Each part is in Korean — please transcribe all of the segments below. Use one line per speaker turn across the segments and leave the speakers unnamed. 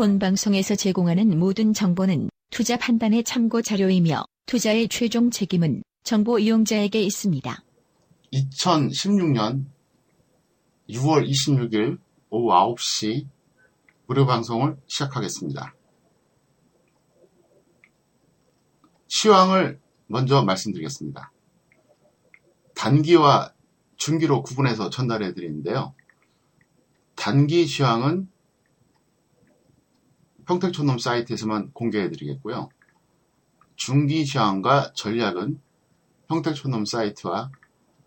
본 방송에서 제공하는 모든 정보는 투자 판단의 참고 자료이며 투자의 최종 책임은 정보 이용자에게 있습니다.
2016년 6월 26일 오후 9시 무료 방송을 시작하겠습니다. 시황을 먼저 말씀드리겠습니다. 단기와 중기로 구분해서 전달해 드리는데요. 단기 시황은 평택촌놈 사이트에서만 공개해 드리겠고요. 중기 시황과 전략은 평택촌놈 사이트와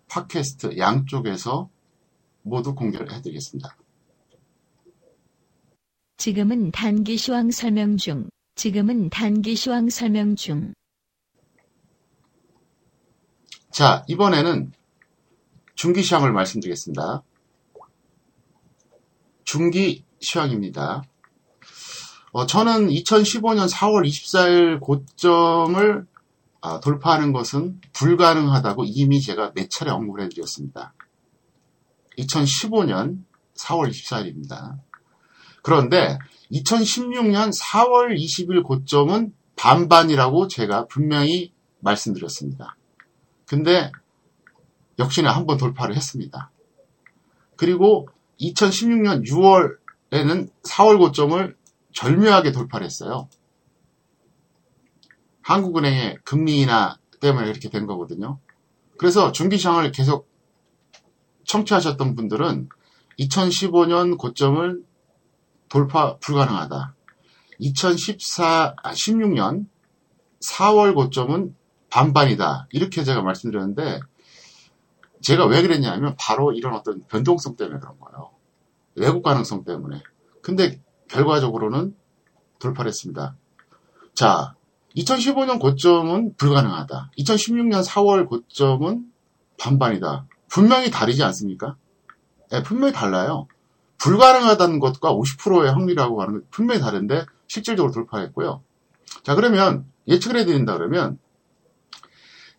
팟캐스트 양쪽에서 모두 공개를 해드리겠습니다.
지금은 단기 시황 설명 중. 지금은 단기 시황 설명 중.
자, 이번에는 중기 시황을 말씀드리겠습니다. 중기 시황입니다. 어, 저는 2015년 4월 24일 고점을 아, 돌파하는 것은 불가능하다고 이미 제가 몇 차례 언급을 해드렸습니다. 2015년 4월 24일입니다. 그런데 2016년 4월 20일 고점은 반반이라고 제가 분명히 말씀드렸습니다. 근데 역시나 한번 돌파를 했습니다. 그리고 2016년 6월에는 4월 고점을 절묘하게 돌파를 했어요. 한국은행의 금리 인하 때문에 이렇게 된 거거든요. 그래서 중기시장을 계속 청취하셨던 분들은 2015년 고점을 돌파 불가능하다. 2014, 아, 16년 4월 고점은 반반이다. 이렇게 제가 말씀드렸는데, 제가 왜 그랬냐면, 바로 이런 어떤 변동성 때문에 그런 거예요. 외국 가능성 때문에. 근데 결과적으로는 돌파를 했습니다. 자, 2015년 고점은 불가능하다. 2016년 4월 고점은 반반이다. 분명히 다르지 않습니까? 네, 분명히 달라요. 불가능하다는 것과 50%의 확률이라고 하는 건 분명히 다른데 실질적으로 돌파했고요. 자 그러면 예측을 해드린다 그러면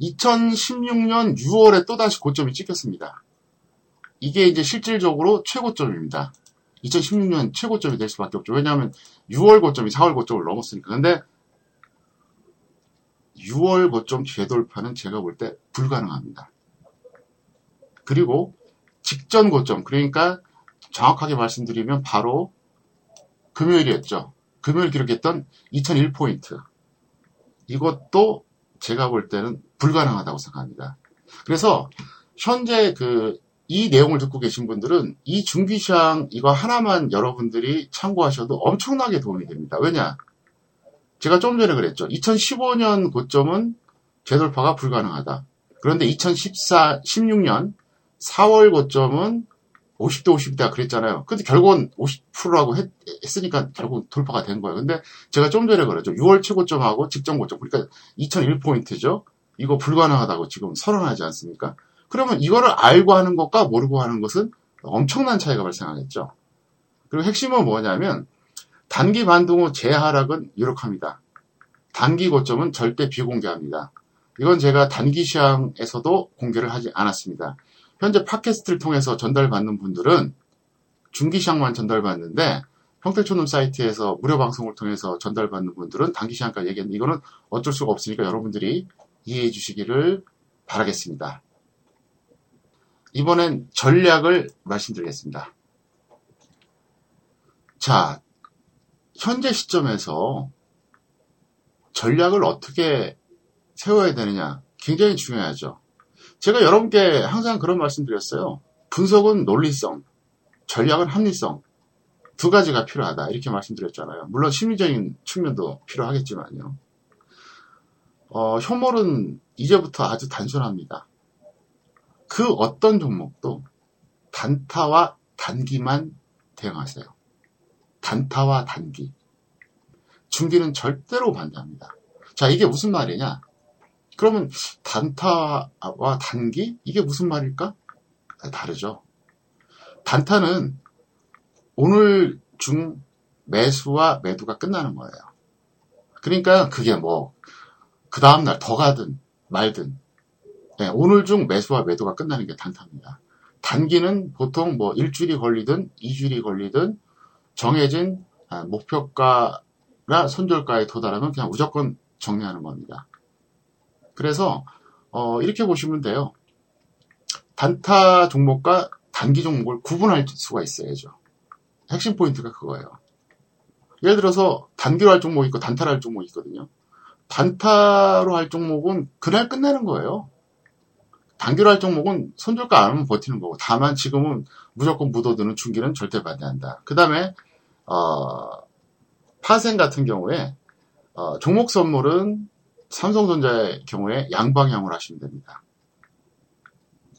2016년 6월에 또다시 고점이 찍혔습니다. 이게 이제 실질적으로 최고점입니다. 2016년 최고점이 될 수밖에 없죠. 왜냐하면 6월 고점이 4월 고점을 넘었으니까. 근데 6월 고점 재돌파는 제가 볼 때 불가능합니다. 그리고 직전 고점, 그러니까 정확하게 말씀드리면 바로 금요일이었죠. 금요일 기록했던 2001포인트. 이것도 제가 볼 때는 불가능하다고 생각합니다. 그래서 현재 그 이 내용을 듣고 계신 분들은 이 중기시장 이거 하나만 여러분들이 참고하셔도 엄청나게 도움이 됩니다. 왜냐? 제가 좀 전에 그랬죠. 2015년 고점은 재돌파가 불가능하다. 그런데 2014, 16년 4월 고점은 50대 50대가 그랬잖아요. 근데 결국은 50%라고 했, 으니까 결국 돌파가 된 거예요. 근데 제가 좀 전에 그랬죠. 6월 최고점하고 직전 고점. 그러니까 2001포인트죠. 이거 불가능하다고 지금 선언하지 않습니까? 그러면 이거를 알고 하는 것과 모르고 하는 것은 엄청난 차이가 발생하겠죠. 그리고 핵심은 뭐냐면 단기 반등 후 재하락은 유력합니다. 단기 고점은 절대 비공개합니다. 이건 제가 단기 시황에서도 공개를 하지 않았습니다. 현재 팟캐스트를 통해서 전달받는 분들은 중기 시황만 전달받는데 평택촌놈 사이트에서 무료 방송을 통해서 전달받는 분들은 단기 시황까지 얘기했는데 이거는 어쩔 수가 없으니까 여러분들이 이해해 주시기를 바라겠습니다. 이번엔 전략을 말씀드리겠습니다. 자, 현재 시점에서 전략을 어떻게 세워야 되느냐 굉장히 중요하죠. 제가 여러분께 항상 그런 말씀 드렸어요. 분석은 논리성, 전략은 합리성 두 가지가 필요하다 이렇게 말씀드렸잖아요. 물론 심리적인 측면도 필요하겠지만요. 어, 효몰은 이제부터 아주 단순합니다. 그 어떤 종목도 단타와 단기만 대응하세요. 단타와 단기. 중기는 절대로 반대합니다. 자, 이게 무슨 말이냐? 그러면 단타와 단기? 이게 무슨 말일까? 다르죠. 단타는 오늘 중 매수와 매도가 끝나는 거예요. 그러니까 그게 뭐, 그 다음날 더 가든 말든, 네, 오늘 중 매수와 매도가 끝나는 게 단타입니다. 단기는 보통 뭐 일주일이 걸리든 이주일이 걸리든 정해진 아, 목표가나 손절가에 도달하면 그냥 무조건 정리하는 겁니다. 그래서 어, 이렇게 보시면 돼요. 단타 종목과 단기 종목을 구분할 수가 있어야죠. 핵심 포인트가 그거예요. 예를 들어서 단기로 할 종목이 있고 단타로 할 종목이 있거든요. 단타로 할 종목은 그날 끝내는 거예요. 단기로 할 종목은 손절가 안 하면 버티는 거고 다만 지금은 무조건 묻어두는 중기는 절대 반대한다. 그 다음에 어, 파생 같은 경우에 어, 종목 선물은 삼성전자의 경우에 양방향으로 하시면 됩니다.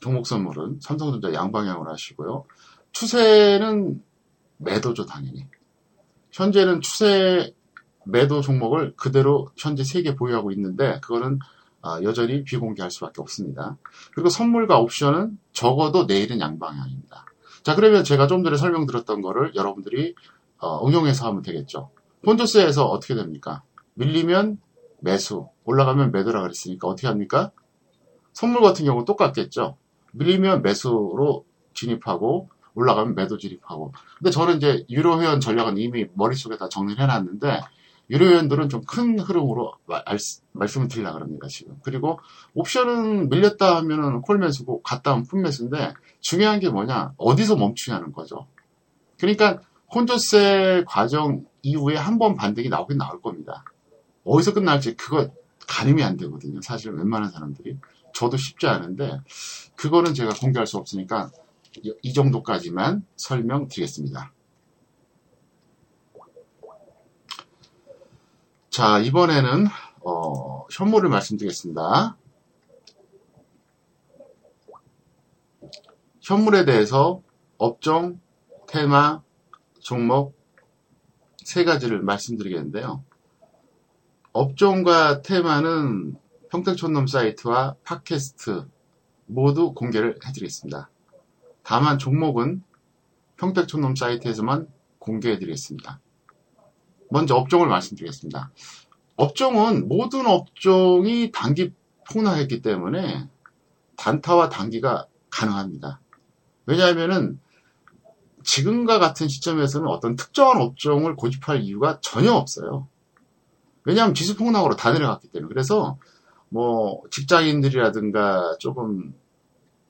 종목 선물은 삼성전자 양방향으로 하시고요. 추세는 매도죠, 당연히. 현재는 추세 매도 종목을 그대로 현재 3개 보유하고 있는데 그거는 아, 여전히 비공개할 수밖에 없습니다. 그리고 선물과 옵션은 적어도 내일은 양방향입니다. 자 그러면 제가 좀 전에 설명드렸던 거를 여러분들이 어, 응용해서 하면 되겠죠. 폰조스에서 어떻게 됩니까? 밀리면 매수, 올라가면 매도라 그랬으니까 어떻게 합니까? 선물 같은 경우는 똑같겠죠. 밀리면 매수로 진입하고 올라가면 매도 진입하고. 근데 저는 이제 유료 회원 전략은 이미 머릿속에 다 정리를 해놨는데 유료 회원들은 좀 큰 흐름으로 말, 말씀을 드리려고 합니다, 지금. 그리고 옵션은 밀렸다 하면은 콜 매수고 갔다 하면 푼 매수인데 중요한 게 뭐냐? 어디서 멈추냐는 거죠. 그러니까 혼조세 과정 이후에 한 번 반등이 나오긴 나올 겁니다. 어디서 끝날지 그거 가늠이 안 되거든요. 사실 웬만한 사람들이. 저도 쉽지 않은데 그거는 제가 공개할 수 없으니까 이 정도까지만 설명드리겠습니다. 자, 이번에는 어, 현물을 말씀드리겠습니다. 현물에 대해서 업종, 테마, 종목 세 가지를 말씀드리겠는데요. 업종과 테마는 평택촌놈 사이트와 팟캐스트 모두 공개를 해드리겠습니다. 다만 종목은 평택촌놈 사이트에서만 공개해드리겠습니다. 먼저 업종을 말씀드리겠습니다. 업종은 모든 업종이 단기 폭락했기 때문에 단타와 단기가 가능합니다. 왜냐하면은 지금과 같은 시점에서는 어떤 특정한 업종을 고집할 이유가 전혀 없어요. 왜냐하면 지수 폭락으로 다 내려갔기 때문에. 그래서 뭐 직장인들이라든가 조금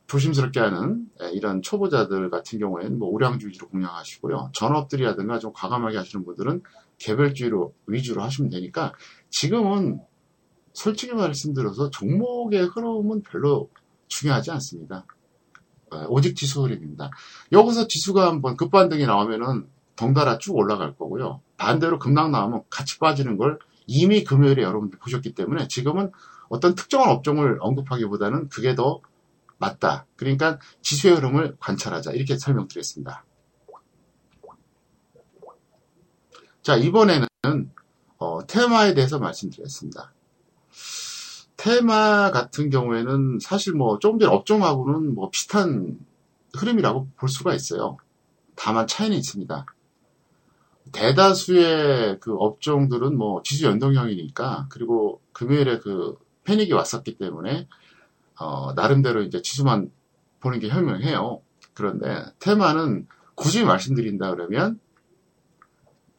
조심스럽게 하는 예, 이런 초보자들 같은 경우에는 뭐 우량주의로 공략하시고요. 전업들이라든가 좀 과감하게 하시는 분들은 개별주의로 위주로 하시면 되니까 지금은 솔직히 말씀드려서 종목의 흐름은 별로 중요하지 않습니다. 예, 오직 지수 흐름입니다. 여기서 지수가 한번 급반등이 나오면은 덩달아 쭉 올라갈 거고요. 반대로 급락 나오면 같이 빠지는 걸 이미 금요일에 여러분들 보셨기 때문에 지금은 어떤 특정한 업종을 언급하기보다는 그게 더 맞다. 그러니까 지수의 흐름을 관찰하자. 이렇게 설명드리겠습니다. 자, 이번에는 어, 테마에 대해서 말씀드리겠습니다. 테마 같은 경우에는 사실 뭐 조금 전 업종하고는 뭐 비슷한 흐름이라고 볼 수가 있어요. 다만 차이는 있습니다. 대다수의 그 업종들은 뭐 지수 연동형이니까 그리고 금요일에 그 패닉이 왔었기 때문에 어, 나름대로 이제 지수만 보는 게 현명해요. 그런데 테마는 굳이 말씀드린다 그러면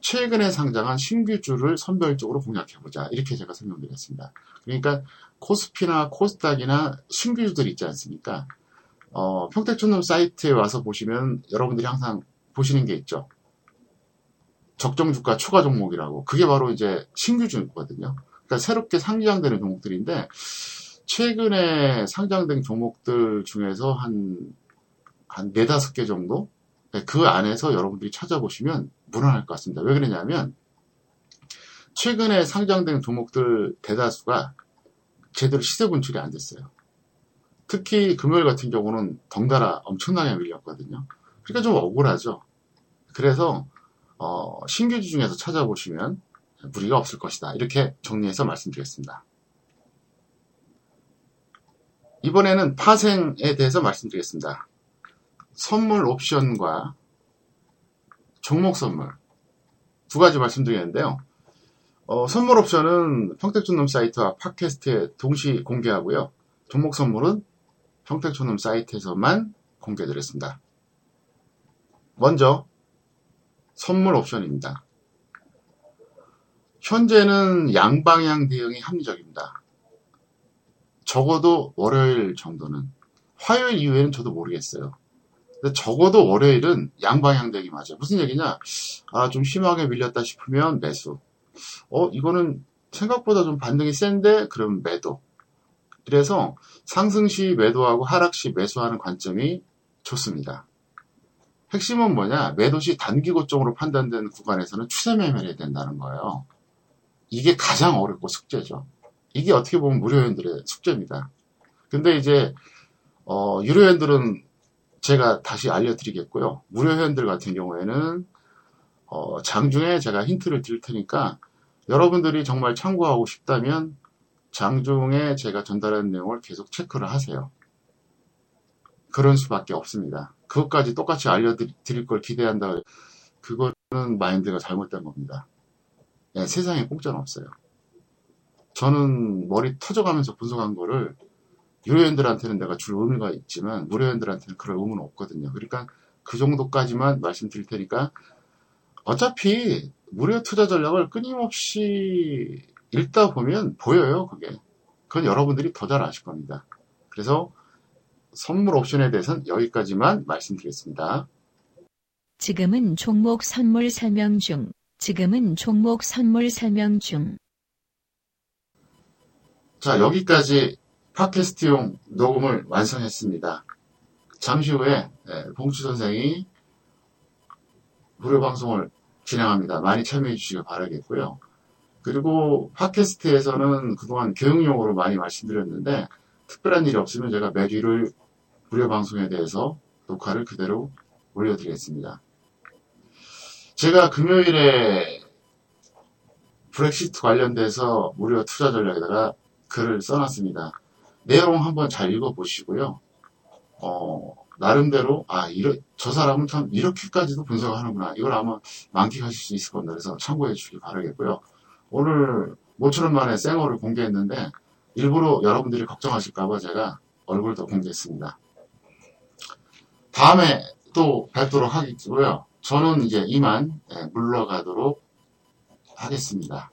최근에 상장한 신규주를 선별적으로 공략해보자. 이렇게 제가 설명드렸습니다. 그러니까 코스피나 코스닥이나 신규주들 있지 않습니까? 어, 평택촌놈 사이트에 와서 보시면 여러분들이 항상 보시는 게 있죠. 적정 주가 추가 종목이라고. 그게 바로 이제 신규주거든요. 그러니까 새롭게 상장되는 종목들인데 최근에 상장된 종목들 중에서 한, 한 네다섯 개 정도? 네, 그 안에서 여러분들이 찾아보시면 무난할 것 같습니다. 왜 그러냐면, 최근에 상장된 종목들 대다수가 제대로 시세 분출이 안 됐어요. 특히 금요일 같은 경우는 덩달아 엄청나게 밀렸거든요. 그러니까 좀 억울하죠. 그래서 어, 신규주 중에서 찾아보시면 무리가 없을 것이다. 이렇게 정리해서 말씀드리겠습니다. 이번에는 파생에 대해서 말씀드리겠습니다. 선물 옵션과 종목 선물 두 가지 말씀드리겠는데요. 어, 선물 옵션은 평택촌놈 사이트와 팟캐스트에 동시 공개하고요. 종목 선물은 평택촌놈 사이트에서만 공개드렸습니다. 먼저 선물 옵션입니다. 현재는 양방향 대응이 합리적입니다. 적어도 월요일 정도는. 화요일 이후에는 저도 모르겠어요. 근데 적어도 월요일은 양방향 대응이 맞아요. 무슨 얘기냐? 아, 좀 심하게 밀렸다 싶으면 매수. 어, 이거는 생각보다 좀 반등이 센데, 그럼 매도. 그래서 상승 시 매도하고 하락 시 매수하는 관점이 좋습니다. 핵심은 뭐냐? 매도 시 단기 고점으로 판단되는 구간에서는 추세 매매를 해야 된다는 거예요. 이게 가장 어렵고 숙제죠. 이게 어떻게 보면 무료연들의 숙제입니다. 근데 이제 어, 유료연들은 제가 다시 알려드리겠고요. 무료회원들 같은 경우에는 어, 장중에 제가 힌트를 드릴 테니까 여러분들이 정말 참고하고 싶다면 장중에 제가 전달한 내용을 계속 체크를 하세요. 그런 수밖에 없습니다. 그것까지 똑같이 알려드릴 걸 기대한다. 그거는 마인드가 잘못된 겁니다. 네, 세상에 공짜는 없어요. 저는 머리 터져가면서 분석한 거를 유료연들한테는 내가 줄 의미가 있지만 무료연들한테는 그럴 의무는 없거든요. 그러니까 그 정도까지만 말씀드릴 테니까 어차피 무료 투자 전략을 끊임없이 읽다 보면 보여요, 그게. 그건 여러분들이 더 잘 아실 겁니다. 그래서 선물 옵션에 대해서는 여기까지만 말씀드리겠습니다.
지금은 종목 선물 설명 중. 지금은 종목 선물 설명 중.
자, 여기까지 팟캐스트용 녹음을 완성했습니다. 잠시 후에 예, 봉추 선생이 무료 방송을 진행합니다. 많이 참여해 주시길 바라겠고요. 그리고 팟캐스트에서는 그동안 교육용으로 많이 말씀드렸는데 특별한 일이 없으면 제가 매주 일요일 무료 방송에 대해서 녹화를 그대로 올려드리겠습니다. 제가 금요일에 브렉시트 관련돼서 무료 투자 전략에다가 글을 써놨습니다. 내용 한번 잘 읽어보시고요. 어, 나름대로, 아, 이러, 저 사람은 참 이렇게까지도 분석을 하는구나. 이걸 아마 만끽하실 수 있을 겁니다. 그래서 참고해 주시기 바라겠고요. 오늘 모처럼 만에 생얼을 공개했는데, 일부러 여러분들이 걱정하실까봐 제가 얼굴도 공개했습니다. 다음에 또 뵙도록 하겠고요. 저는 이제 이만 예, 물러가도록 하겠습니다.